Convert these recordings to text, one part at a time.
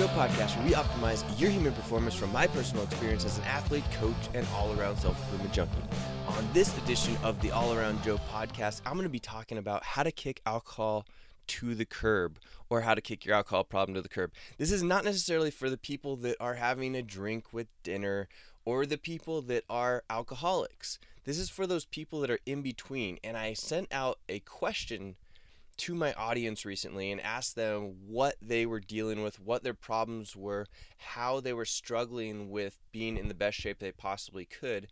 Joe podcast, where we optimize your human performance from my personal experience as an athlete, coach, and all around self improvement junkie. On this edition of the All Around Joe podcast, I'm going to be talking about how to kick alcohol to the curb or how to kick your alcohol problem to the curb. This is not necessarily for the people that are having a drink with dinner or the people that are alcoholics. This is for those people that are in between. And I sent out a question to my audience recently and asked them what they were dealing with, what their problems were, how they were struggling with being in the best shape they possibly could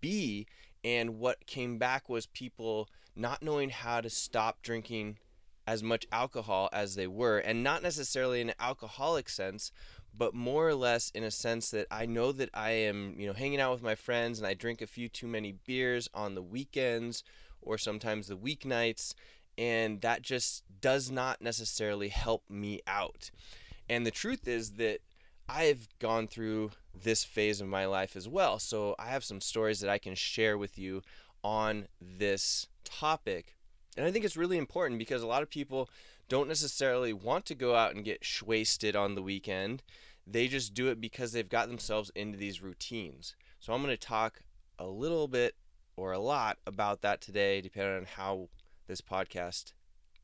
be. And what came back was people not knowing how to stop drinking as much alcohol as they were, and not necessarily in an alcoholic sense, but more or less in a sense that I know that I am, you know, hanging out with my friends and I drink a few too many beers on the weekends or sometimes the weeknights, and that just does not necessarily help me out. And the truth is that I've gone through this phase of my life as well. So I have some stories that I can share with you on this topic and I think it's really important because a lot of people don't necessarily want to go out and get wasted on the weekend. They just do it because they've got themselves into these routines. So I'm going to talk a little bit or a lot about that today, depending on how this podcast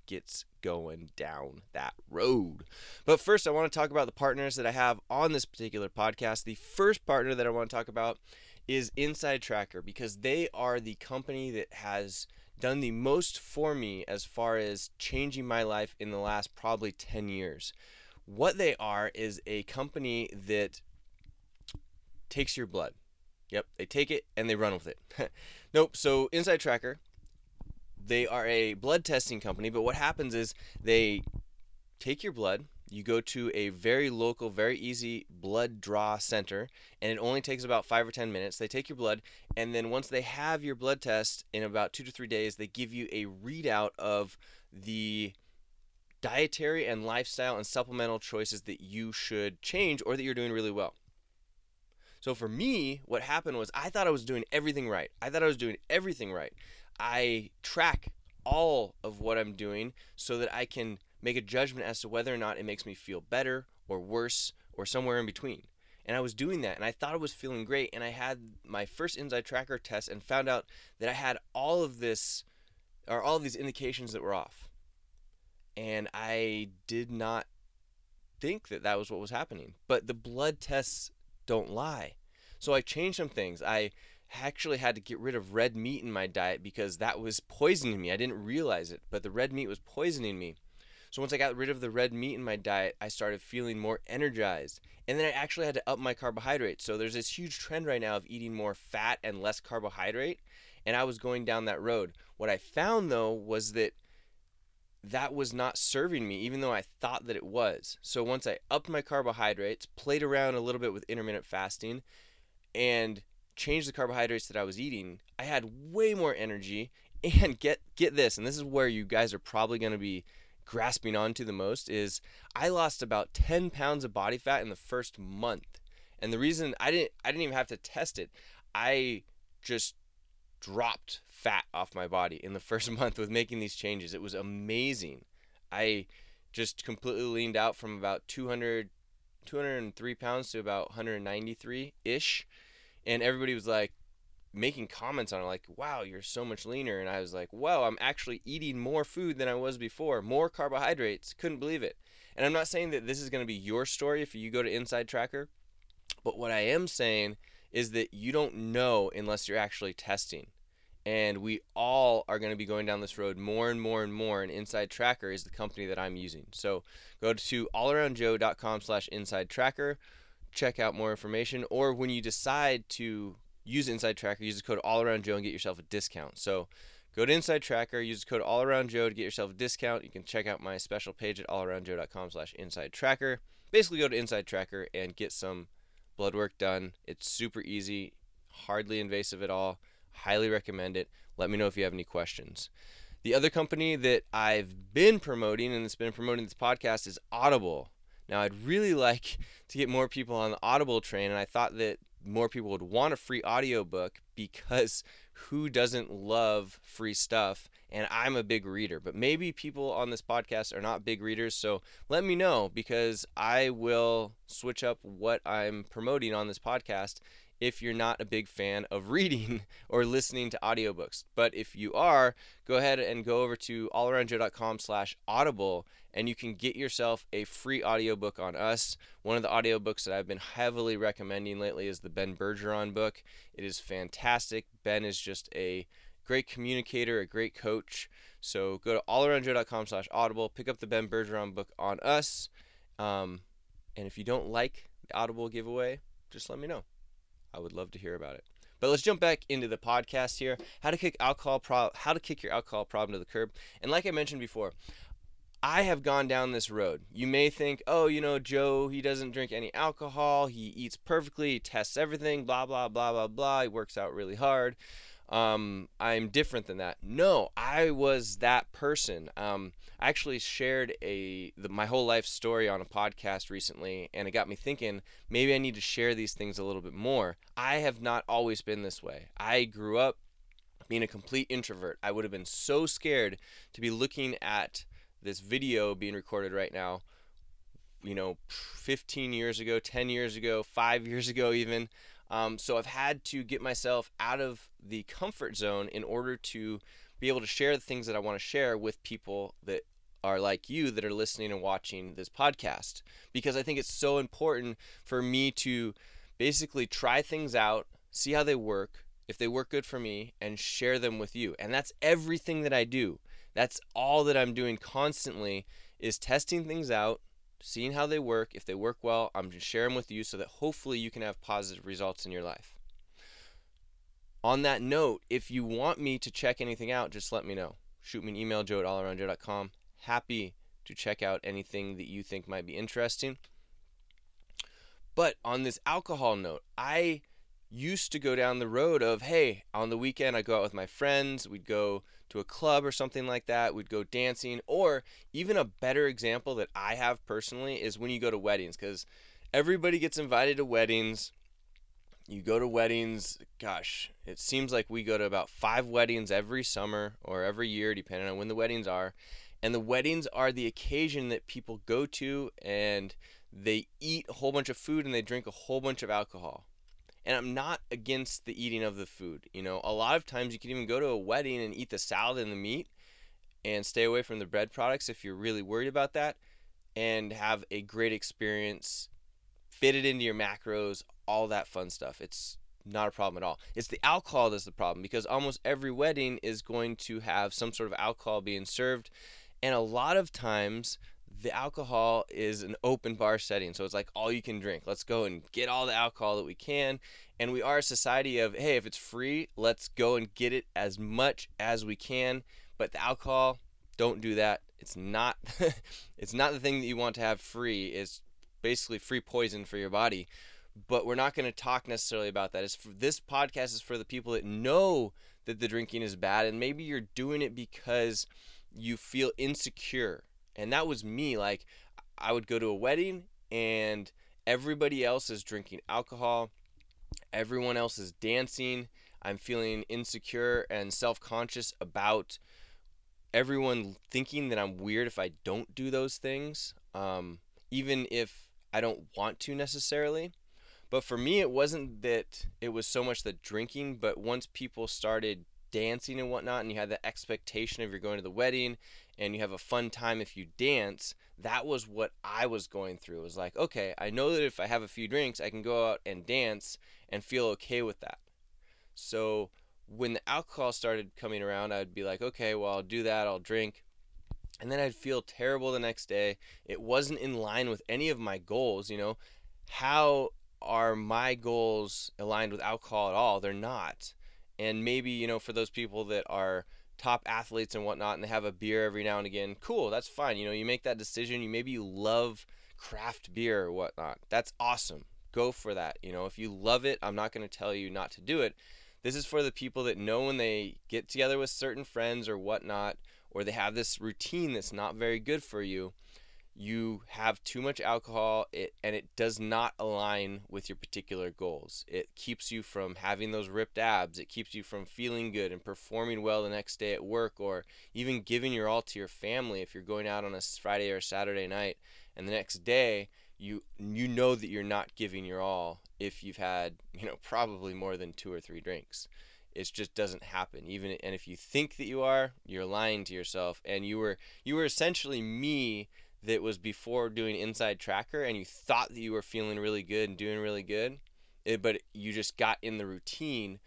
gets going down that road. But first, I want to talk about the partners that I have on this particular podcast. The first partner that I want to talk about is Inside Tracker because they are the company that has done the most for me as far as changing my life in the last probably 10 years. What they are is a company that takes your blood. Yep, they take it and they run with it. nope, so Inside Tracker, they are a blood testing company, but what happens is they take your blood, you go to a very local, very easy blood draw center, and it only takes about five or 10 minutes. They take your blood, and then once they have your blood test in about two to three days, they give you a readout of the dietary and lifestyle and supplemental choices that you should change or that you're doing really well. So for me, what happened was I thought I was doing everything right. I thought I was doing everything right. I track all of what I'm doing so that I can make a judgment as to whether or not it makes me feel better or worse or somewhere in between. And I was doing that and I thought I was feeling great. And I had my first inside tracker test and found out that I had all of this or all of these indications that were off. And I did not think that that was what was happening. But the blood tests don't lie. So I changed some things. I actually had to get rid of red meat in my diet because that was poisoning me. I didn't realize it, but the red meat was poisoning me. So once I got rid of the red meat in my diet, I started feeling more energized. And then I actually had to up my carbohydrates. So there's this huge trend right now of eating more fat and less carbohydrate. And I was going down that road. What I found though was that that was not serving me, even though I thought that it was. So once I upped my carbohydrates, played around a little bit with intermittent fasting, and changed the carbohydrates that I was eating, I had way more energy. And get get this, and this is where you guys are probably going to be grasping onto the most is I lost about 10 pounds of body fat in the first month. And the reason I didn't I didn't even have to test it. I just dropped fat off my body in the first month with making these changes. It was amazing. I just completely leaned out from about 200 203 pounds to about 193 ish and everybody was like making comments on it like wow you're so much leaner and i was like wow i'm actually eating more food than i was before more carbohydrates couldn't believe it. And i'm not saying that this is going to be your story if you go to inside tracker but what i am saying is that you don't know unless you're actually testing. And we all are going to be going down this road more and more and more and inside tracker is the company that i'm using. So go to allaroundjoe.com slash inside tracker check out more information or when you decide to use Inside Tracker, use the code All Around Joe and get yourself a discount. So go to Inside Tracker, use the code All Around Joe to get yourself a discount. You can check out my special page at allaroundjoe.com/slash Inside Tracker. Basically, go to Inside Tracker and get some blood work done. It's super easy, hardly invasive at all. Highly recommend it. Let me know if you have any questions. The other company that I've been promoting and that's been promoting this podcast is Audible. Now, I'd really like to get more people on the Audible train, and I thought that more people would want a free audiobook because who doesn't love free stuff and I'm a big reader. But maybe people on this podcast are not big readers, so let me know because I will switch up what I'm promoting on this podcast if you're not a big fan of reading or listening to audiobooks. But if you are, go ahead and go over to allaroundjoe.com slash audible and you can get yourself a free audiobook on us. One of the audiobooks that I've been heavily recommending lately is the Ben Bergeron book. It is fantastic. Ben is just a great communicator, a great coach. So go to allaroundjoe.com slash audible, pick up the Ben Bergeron book on us. Um, and if you don't like the Audible giveaway, just let me know. I would love to hear about it. But let's jump back into the podcast here. How to kick alcohol pro- how to kick your alcohol problem to the curb. And like I mentioned before, I have gone down this road. You may think, oh, you know, Joe, he doesn't drink any alcohol. He eats perfectly. He tests everything. Blah blah blah blah blah. He works out really hard. Um, I'm different than that. No, I was that person. Um, I actually shared a the, my whole life story on a podcast recently, and it got me thinking. Maybe I need to share these things a little bit more. I have not always been this way. I grew up being a complete introvert. I would have been so scared to be looking at this video being recorded right now. You know, 15 years ago, 10 years ago, five years ago, even. Um, so I've had to get myself out of the comfort zone in order to be able to share the things that I want to share with people that are like you that are listening and watching this podcast because I think it's so important for me to basically try things out, see how they work, if they work good for me, and share them with you. And that's everything that I do. That's all that I'm doing constantly is testing things out, seeing how they work. If they work well, I'm just sharing them with you so that hopefully you can have positive results in your life. On that note, if you want me to check anything out, just let me know. Shoot me an email, joe at allaroundjoe.com. Happy to check out anything that you think might be interesting. But on this alcohol note, I used to go down the road of, hey, on the weekend I go out with my friends, we'd go to a club or something like that. We'd go dancing. Or even a better example that I have personally is when you go to weddings, because everybody gets invited to weddings. You go to weddings, gosh, it seems like we go to about five weddings every summer or every year, depending on when the weddings are. And the weddings are the occasion that people go to and they eat a whole bunch of food and they drink a whole bunch of alcohol and I'm not against the eating of the food. You know, a lot of times you can even go to a wedding and eat the salad and the meat and stay away from the bread products if you're really worried about that and have a great experience, fit it into your macros, all that fun stuff. It's not a problem at all. It's the alcohol that's the problem because almost every wedding is going to have some sort of alcohol being served. And a lot of times the alcohol is an open bar setting. So it's like all you can drink. Let's go and get all the alcohol that we can. And we are a society of, hey, if it's free, let's go and get it as much as we can. But the alcohol, don't do that. It's not it's not the thing that you want to have free. It's basically free poison for your body. But we're not going to talk necessarily about that. It's for, this podcast is for the people that know that the drinking is bad and maybe you're doing it because you feel insecure and that was me. Like, I would go to a wedding and everybody else is drinking alcohol, everyone else is dancing. I'm feeling insecure and self conscious about everyone thinking that I'm weird if I don't do those things, um, even if I don't want to necessarily. But for me, it wasn't that it was so much the drinking, but once people started dancing and whatnot, and you had the expectation of you're going to the wedding and you have a fun time if you dance, that was what I was going through. It was like, okay, I know that if I have a few drinks, I can go out and dance and feel okay with that. So when the alcohol started coming around, I'd be like, okay, well, I'll do that, I'll drink. And then I'd feel terrible the next day. It wasn't in line with any of my goals, you know. How are my goals aligned with alcohol at all? They're not and maybe you know for those people that are top athletes and whatnot and they have a beer every now and again cool that's fine. You know you make that decision you maybe you love craft beer or whatnot. That's awesome. Go for that. You know if you love it i'm not going to tell you not to do it. This is for the people that know when they get together with certain friends or whatnot or they have this routine that's not very good for you you have too much alcohol it, and it does not align with your particular goals. It keeps you from having those ripped abs. It keeps you from feeling good and performing well the next day at work or even giving your all to your family if you're going out on a Friday or a Saturday night and the next day you you know that you're not giving your all if you've had, you know, probably more than 2 or 3 drinks. It just doesn't happen. Even and if you think that you are, you're lying to yourself and you were you were essentially me that was before doing inside tracker and you thought that you were feeling really good and doing really good it, but you just got in the routine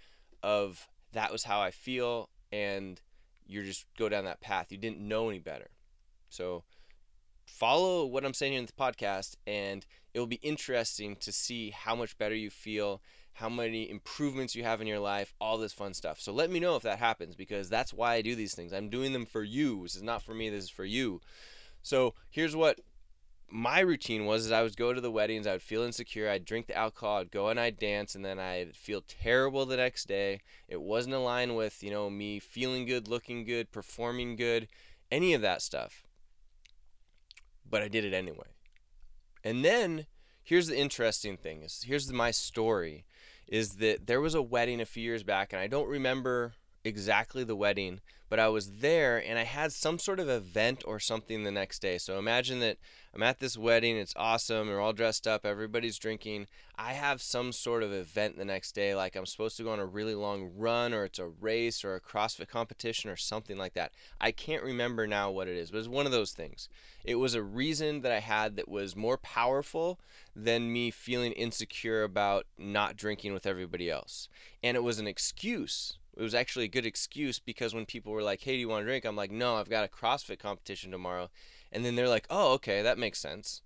of that was how i feel and you just go down that path. You didn't know any better. So follow what i'm saying in the podcast and it will be interesting to see how much better you feel how many improvements you have in your life all this fun stuff. So let me know if that happens because that's why i do these things. I'm doing them for you. This is not for me. This is for you so here's what my routine was is I would go to the weddings, I would feel insecure, I'd drink the alcohol, I'd go and I'd dance, and then I'd feel terrible the next day. It wasn't aligned with, you know, me feeling good, looking good, performing good, any of that stuff. But I did it anyway. And then here's the interesting thing is here's my story is that there was a wedding a few years back and I don't remember exactly the wedding, but I was there and I had some sort of event or something the next day. So imagine that I'm at this wedding, it's awesome, we're all dressed up, everybody's drinking. I have some sort of event the next day, like I'm supposed to go on a really long run, or it's a race, or a CrossFit competition, or something like that. I can't remember now what it is, but it's one of those things. It was a reason that I had that was more powerful than me feeling insecure about not drinking with everybody else. And it was an excuse it was actually a good excuse because when people were like, "Hey, do you want to drink?" I'm like, "No, I've got a CrossFit competition tomorrow," and then they're like, "Oh, okay, that makes sense."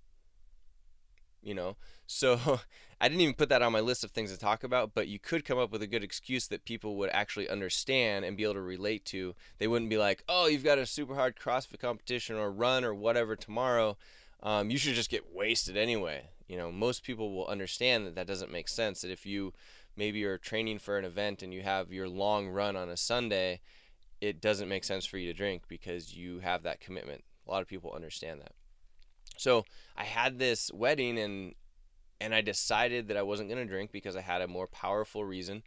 You know, so I didn't even put that on my list of things to talk about, but you could come up with a good excuse that people would actually understand and be able to relate to. They wouldn't be like, "Oh, you've got a super hard CrossFit competition or run or whatever tomorrow. Um, you should just get wasted anyway." You know, most people will understand that that doesn't make sense. That if you maybe you're training for an event and you have your long run on a Sunday, it doesn't make sense for you to drink because you have that commitment. A lot of people understand that. So I had this wedding and and I decided that I wasn't going to drink because I had a more powerful reason.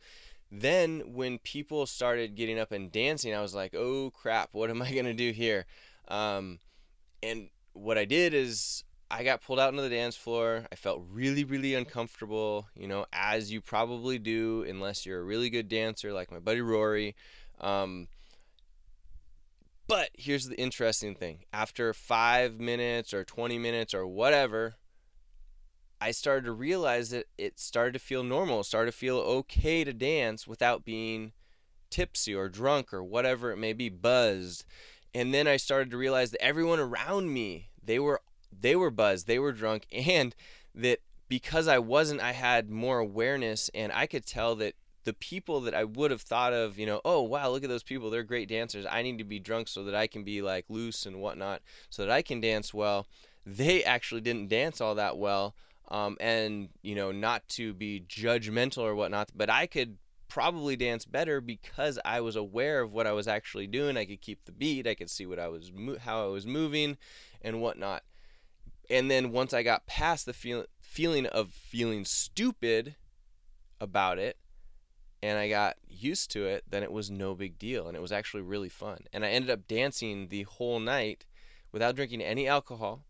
Then when people started getting up and dancing, I was like, "Oh crap, what am I going to do here?" Um, and what I did is I got pulled out into the dance floor. I felt really, really uncomfortable, you know, as you probably do, unless you're a really good dancer like my buddy Rory. Um, but here's the interesting thing after five minutes or 20 minutes or whatever, I started to realize that it started to feel normal, started to feel okay to dance without being tipsy or drunk or whatever it may be, buzzed. And then I started to realize that everyone around me, they were they were buzzed, they were drunk, and that because I wasn't, I had more awareness, and I could tell that the people that I would have thought of, you know, oh wow, look at those people, they're great dancers. I need to be drunk so that I can be like loose and whatnot, so that I can dance well. They actually didn't dance all that well, um, and you know, not to be judgmental or whatnot, but I could probably dance better because I was aware of what I was actually doing. I could keep the beat. I could see what I was mo- how I was moving, and whatnot and then once I got past the feel, feeling of feeling stupid about it and I got used to it, then it was no big deal and it was actually really fun. And I ended up dancing the whole night without drinking any alcohol.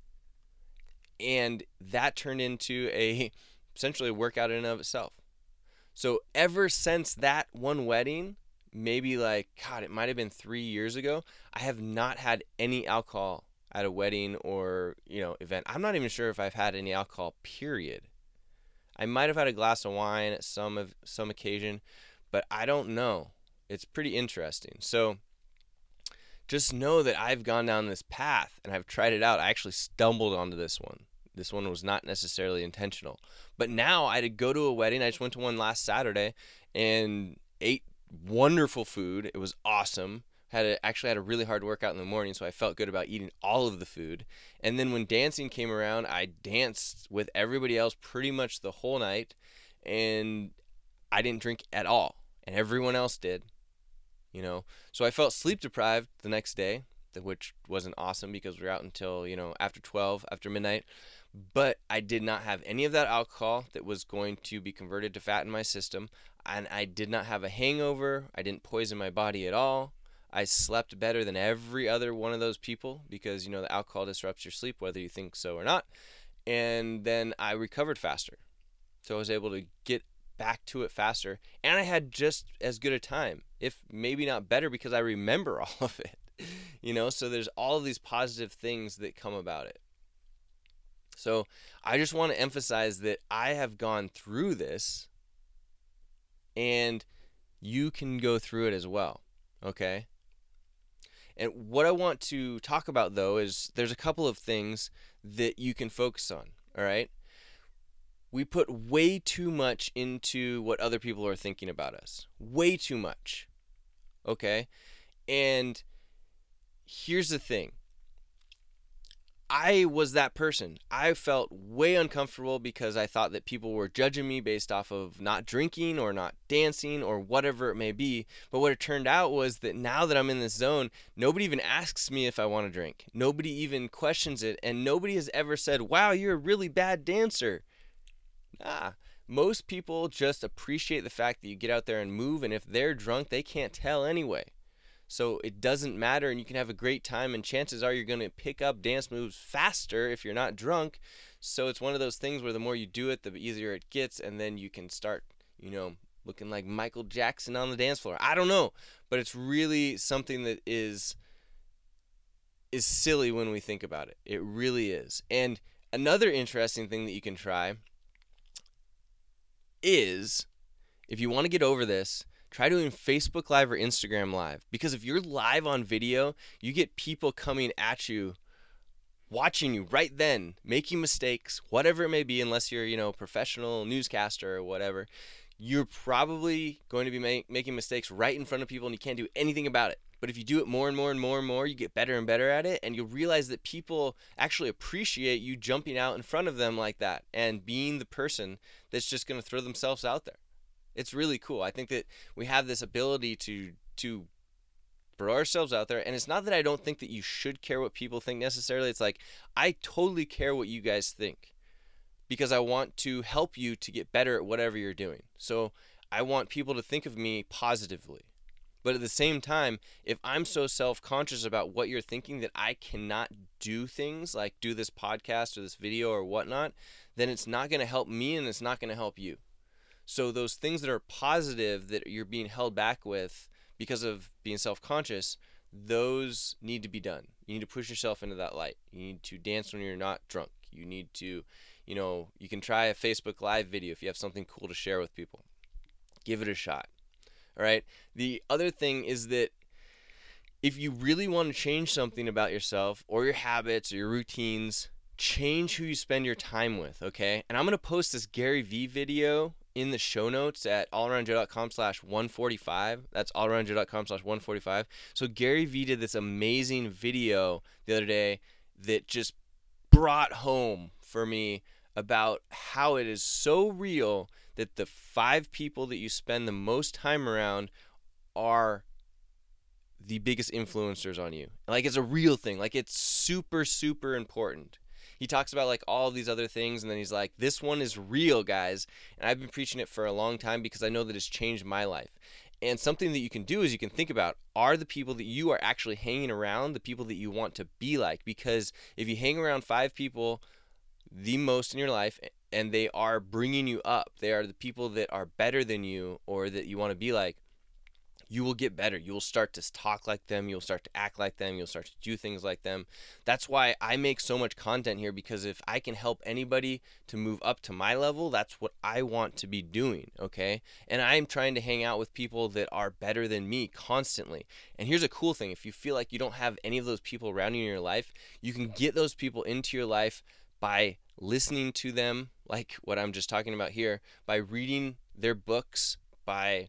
And that turned into a essentially a workout in and of itself. So ever since that one wedding, maybe like god, it might have been 3 years ago, I have not had any alcohol at a wedding or you know event. I'm not even sure if I've had any alcohol. Period. I might have had a glass of wine at some of some occasion, but I don't know. It's pretty interesting. So just know that I've gone down this path and I've tried it out. I actually stumbled onto this one. This one was not necessarily intentional. But now I had to go to a wedding. I just went to one last Saturday and ate wonderful food. It was awesome had a, actually had a really hard workout in the morning, so I felt good about eating all of the food. And then when dancing came around, I danced with everybody else pretty much the whole night, and I didn't drink at all, and everyone else did. You know, so I felt sleep deprived the next day, which wasn't awesome because we were out until, you know, after 12, after midnight. But I did not have any of that alcohol that was going to be converted to fat in my system. And I did not have a hangover. I didn't poison my body at all. I slept better than every other one of those people because, you know, the alcohol disrupts your sleep, whether you think so or not. And then I recovered faster. So I was able to get back to it faster. And I had just as good a time, if maybe not better, because I remember all of it. You know, so there's all of these positive things that come about it. So I just want to emphasize that I have gone through this and you can go through it as well. Okay. And what I want to talk about though is there's a couple of things that you can focus on. All right we put way too much into what other people are thinking about us. Way too much. Okay? And here's the thing I was that person. I felt way uncomfortable because I thought that people were judging me based off of not drinking or not dancing or whatever it may be. But what it turned out was that now that I'm in this zone, nobody even asks me if I want to drink. Nobody even questions it. And nobody has ever said, wow, you're a really bad dancer. Nah, most people just appreciate the fact that you get out there and move, and if they're drunk, they can't tell anyway. So it doesn't matter, and you can have a great time, and chances are you're going to pick up dance moves faster if you're not drunk. So it's one of those things where the more you do it, the easier it gets, and then you can start, you know, looking like Michael Jackson on the dance floor. I don't know, but it's really something that is is silly when we think about it. It really is. And another interesting thing that you can try is if you want to get over this, try doing Facebook Live or Instagram Live. Because if you're live on video, you get people coming at you, watching you right then, making mistakes, whatever it may be, unless you're, you know, professional newscaster or whatever. You're probably going to be make, making mistakes right in front of people and you can't do anything about it. But if you do it more and more and more and more, you get better and better at it. And you'll realize that people actually appreciate you jumping out in front of them like that and being the person that's just going to throw themselves out there. It's really cool. I think that we have this ability to, to, throw ourselves out there and it's not that I don't think that you should care what people think necessarily it's like I totally care what you guys think because I want to help you to get better at whatever you're doing. So I want people to think of me positively. But at the same time, if I'm so self conscious about what you're thinking that I cannot do things like do this podcast or this video or whatnot, then it's not going to help me and it's not going to help you. So, those things that are positive that you're being held back with because of being self conscious, those need to be done. You need to push yourself into that light. You need to dance when you're not drunk. You need to, you know, you can try a Facebook Live video if you have something cool to share with people. Give it a shot. All right. The other thing is that if you really want to change something about yourself or your habits or your routines, change who you spend your time with. Okay. And I'm going to post this Gary Vee video in the show notes at allaroundjoe.com slash 145. That's allaroundjoe.com slash 145. So Gary Vee did this amazing video the other day that just brought home for me about how it is so real that the five people that you spend the most time around are the biggest influencers on you. Like it's a real thing. Like it's super super important. He talks about like all these other things and then he's like this one is real, guys. And I've been preaching it for a long time because I know that it's changed my life. And something that you can do is you can think about are the people that you are actually hanging around the people that you want to be like because if you hang around five people the most in your life and they are bringing you up. They are the people that are better than you or that you want to be like. You will get better. You will start to talk like them. You'll start to act like them. You'll start to do things like them. That's why I make so much content here because if I can help anybody to move up to my level, that's what I want to be doing. Okay. And I'm trying to hang out with people that are better than me constantly. And here's a cool thing if you feel like you don't have any of those people around you in your life, you can get those people into your life by listening to them, like what I'm just talking about here, by reading their books, by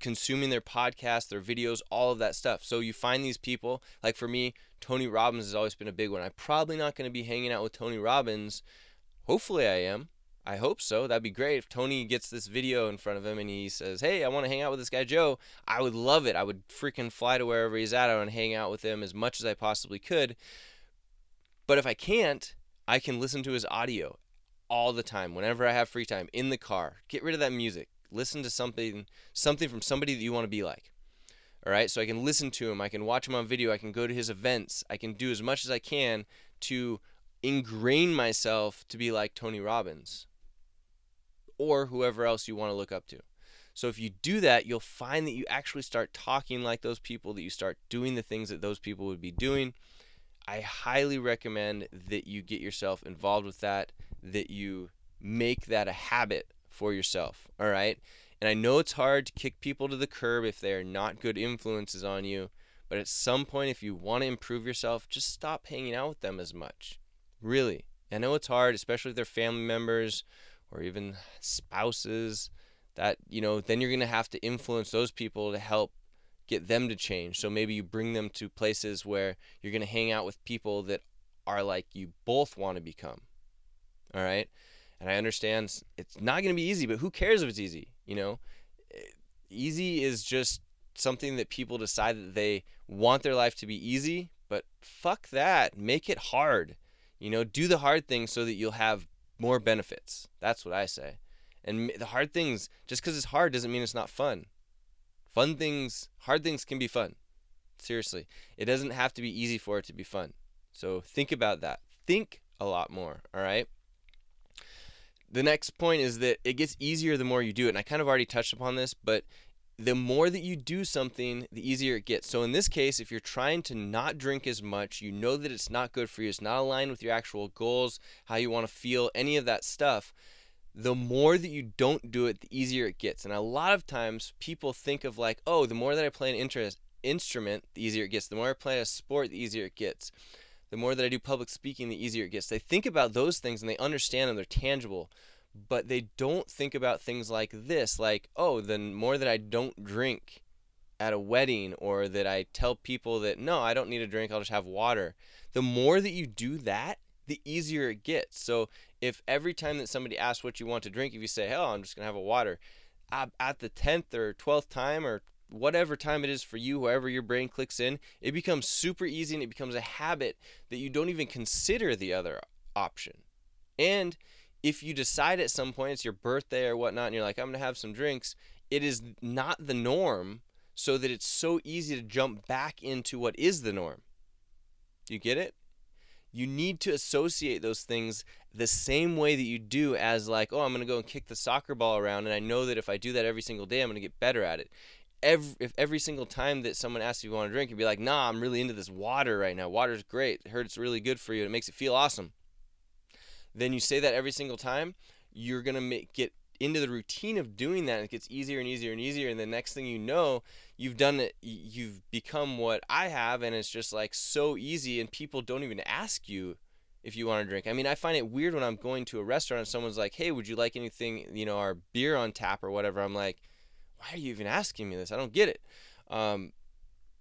consuming their podcasts, their videos, all of that stuff. So you find these people, like for me, Tony Robbins has always been a big one. I'm probably not going to be hanging out with Tony Robbins. Hopefully I am. I hope so. That'd be great. If Tony gets this video in front of him and he says, Hey, I want to hang out with this guy Joe, I would love it. I would freaking fly to wherever he's at. and hang out with him as much as I possibly could. But if I can't, I can listen to his audio all the time, whenever I have free time, in the car. Get rid of that music. Listen to something something from somebody that you want to be like. All right? So I can listen to him, I can watch him on video, I can go to his events, I can do as much as I can to ingrain myself to be like Tony Robbins or whoever else you want to look up to. So if you do that, you'll find that you actually start talking like those people, that you start doing the things that those people would be doing. I highly recommend that you get yourself involved with that, that you make that a habit for yourself. All right. And I know it's hard to kick people to the curb if they are not good influences on you, but at some point, if you want to improve yourself, just stop hanging out with them as much. Really. I know it's hard, especially if they're family members or even spouses that you know then you're going to have to influence those people to help get them to change so maybe you bring them to places where you're going to hang out with people that are like you both want to become all right and i understand it's not going to be easy but who cares if it's easy you know eh, easy is just something that people decide that they want their life to be easy but fuck that make it hard you know do the hard things so that you'll have more benefits. That's what I say. And the hard things, just because it's hard doesn't mean it's not fun. Fun things, hard things can be fun. Seriously. It doesn't have to be easy for it to be fun. So think about that. Think a lot more, all right? The next point is that it gets easier the more you do it. And I kind of already touched upon this, but the more that you do something, the easier it gets. So in this case, if you're trying to not drink as much, you know that it's not good for you, it's not aligned with your actual goals, how you want to feel, any of that stuff, the more that you don't do it, the easier it gets. And a lot of times people think of like, oh, the more that I play an interest, instrument, the easier it gets. The more I play a sport, the easier it gets. The more that I do public speaking, the easier it gets. They think about those things and they understand them, they're tangible but they don't think about things like this like oh the more that i don't drink at a wedding or that i tell people that no i don't need a drink i'll just have water the more that you do that the easier it gets so if every time that somebody asks what you want to drink if you say hell i'm just going to have a water at the 10th or 12th time or whatever time it is for you, wherever your brain clicks in, it becomes super easy and it becomes a habit that you don't even consider the other option. And if you decide at some point it's your birthday or whatnot and you're like i'm to have some drinks it is not the norm so that it's so easy to jump back into what is the norm. You get it? You need to associate those things the same way that you do as like oh i'm to go and kick the soccer ball around and i know that if i do that every single day i'm to get better at it every, if every single time that someone asks if you want to drink you'd be like nah i'm really into this water right now water's great I heard it's really good for you it makes it feel awesome then you say that every single time, you're make get into the routine of doing that. And it gets easier and easier and easier. And the next thing you know, you've done it, you've become what I have. And it's just like so easy. And people don't even ask you if you want to drink. I mean, I find it weird when I'm going to a restaurant and someone's like, hey, would you like anything, you know, our beer on tap or whatever? I'm like, why are you even asking me this? I don't get it. Um,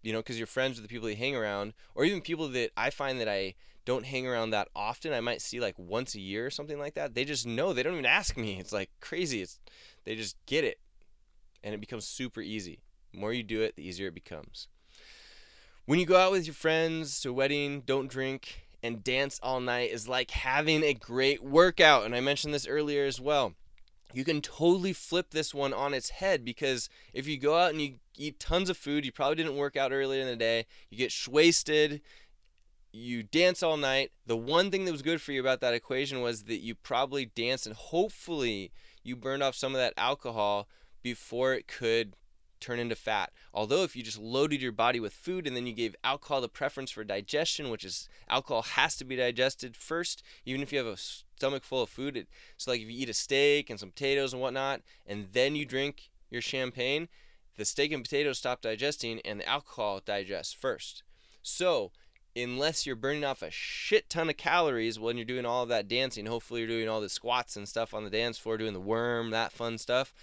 you know, because you're friends with the people you hang around, or even people that I find that I don't hang around that often. I might see like once a year or something like that. They just know. They don't even ask me. It's like crazy. It's they just get it, and it becomes super easy. The more you do it, the easier it becomes. When you go out with your friends to a wedding, don't drink and dance all night is like having a great workout. And I mentioned this earlier as well. You can totally flip this one on its head because if you go out and you eat tons of food, you probably didn't work out earlier in the day, you get wasted, you dance all night. The one thing that was good for you about that equation was that you probably danced and hopefully you burned off some of that alcohol before it could turn into fat. Although if you just loaded your body with food and then you gave alcohol the preference for digestion, which is alcohol has to be digested first, even if you have a stomach full of food. It, so like if you eat a steak and some potatoes and whatnot, and then you drink your champagne, the steak and potatoes stop digesting and the alcohol digests first. So unless you're burning off a shit ton of calories when you're doing all of that dancing, hopefully you're doing all the squats and stuff on the dance floor, doing the worm, that fun stuff.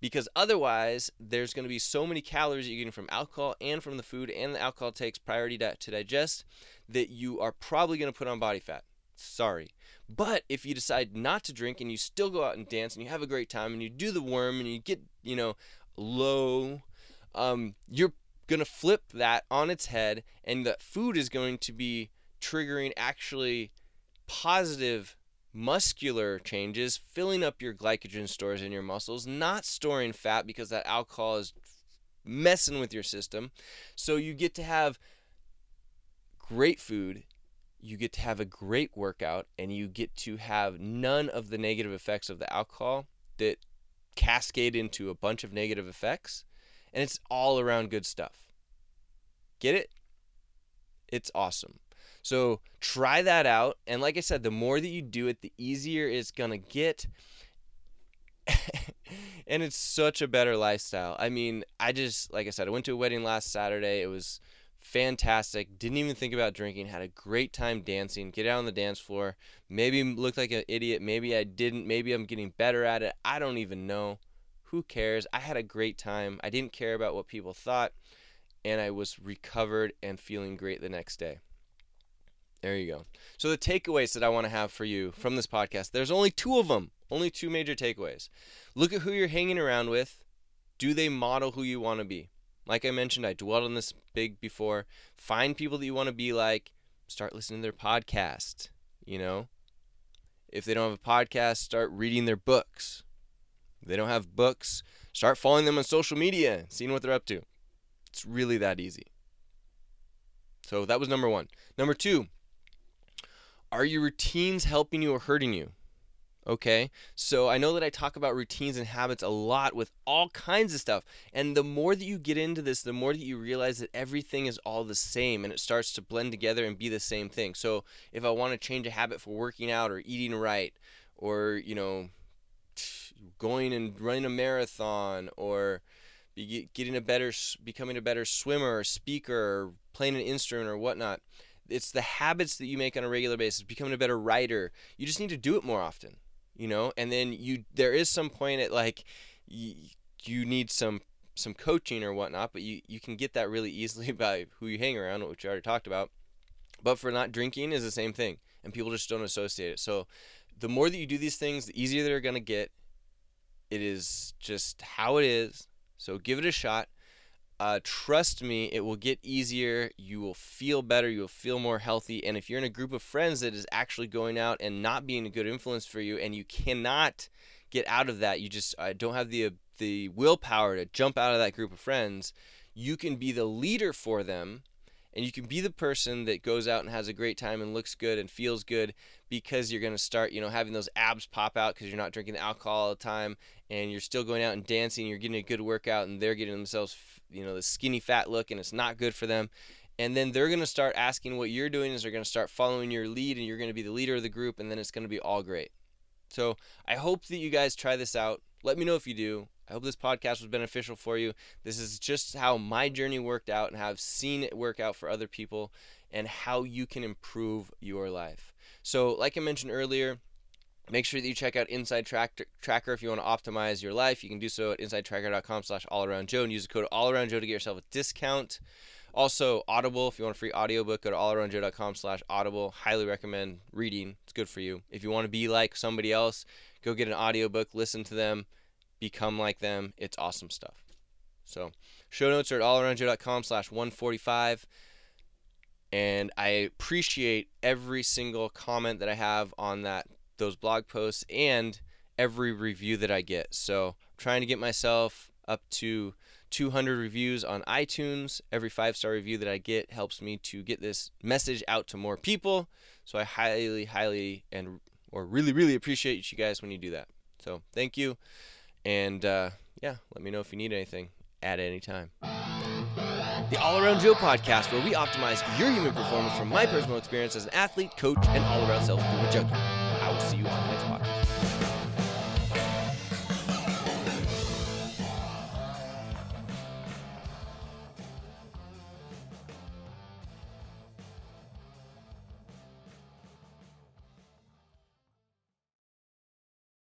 Because otherwise, there's going to be so many calories that you're getting from alcohol and from the food, and the alcohol takes priority to, to digest, that you are probably going to put on body fat. Sorry. But if you decide not to drink and you still go out and dance and you have a great time and you do the worm and you get, you know, low, um, you're going to flip that on its head and the food is going to be triggering actually positive muscular changes, filling up your glycogen stores in your muscles, not storing fat because that alcohol is messing with your system. So you get to have great food, you get to have a great workout, and you get to have none of the negative effects of the alcohol that cascade into a bunch of negative effects. And it's all around good stuff. Get it? It's awesome. So try that out. And like I said, the more that you do it, the easier it's going to get. and it's such a better lifestyle. I mean, I just, like I said, I went to a wedding last Saturday. It was fantastic. Didn't even think about drinking. Had a great time dancing. Get out on the dance floor. Maybe looked like an idiot. Maybe I didn't. Maybe I'm getting better at it. I don't even know. Who cares? I had a great time. I didn't care about what people thought. And I was recovered and feeling great the next day. There you go. So the takeaways that I want to have for you from this podcast, there's only two of them. Only two major takeaways. Look at who you're hanging around with. Do they model who you want to be? Like I mentioned, I dwelled on this big before. Find people that you want to be like. Start listening to their podcast. You know, if they don't have a podcast, start reading their books. If they don't have books, start following them on social media, seeing what they're up to. It's really that easy. So that was number one. Number two, are your routines helping you or hurting you? Okay, so I know that I talk about routines and habits a lot with all kinds of stuff. And the more that you get into this, the more that you realize that everything is all the same and it starts to blend together and be the same thing. So if I want to change a habit for working out or eating right or, you know, going and running a marathon or getting a better, becoming a better swimmer or speaker or playing an instrument or whatnot, it's the habits that you make on a regular basis becoming a better writer you just need to do it more often you know? And then you there is some point at like you, you need some some coaching or whatnot but you you can get that really easily by who you hang around which you already talked about. But for not drinking is the same thing and people just don't associate it. So the more that you do these things the easier they're going to get. It is just how it is so give it a shot uh, trust me, it will get easier. You will feel better. You will feel more healthy. And if you're in a group of friends that is actually going out and not being a good influence for you, and you cannot get out of that, you just uh, don't have the the willpower to jump out of that group of friends. You can be the leader for them, and you can be the person that goes out and has a great time and looks good and feels good because you're going to start, you know, having those abs pop out because you're not drinking alcohol all the time and you're still going out and dancing. You're getting a good workout, and they're getting themselves you know the skinny fat look and it's not good for them. And then they're going to start asking what you're doing is they're going to start following your lead and you're going to be the leader of the group and then it's going to be all great. So i hope that you guys try this out. Let me know if you do i hope this podcast was beneficial for you this is just how my journey worked out and how i've seen it work out for other people and how you can improve your life so like i mentioned earlier Make sure that you check out Inside Tracker if you want to optimize your life. You can do so at insidetracker.com slash allaroundjoe and use the code allaroundjoe to get yourself a discount. Also, Audible, if you want a free audiobook, go to allaroundjoe.com slash audible. Highly recommend reading. It's good for you. If you want to be like somebody else, go get an audiobook, listen to them, become like them. It's awesome stuff. So, show notes are at allaroundjoe.com slash 145 and I appreciate every single comment that I have on that those blog posts and every review that I get. So I'm trying to get myself up to 200 reviews on iTunes. Every five star review that I get helps me to get this message out to more people. So I highly, highly, and or really, really appreciate you guys when you do that. So thank you, and uh, yeah, let me know if you need anything at any time. The All Around Joe podcast, where we optimize your human performance from my personal experience as an athlete, coach, and all around self improvement junkie. I will see you on the next podcast.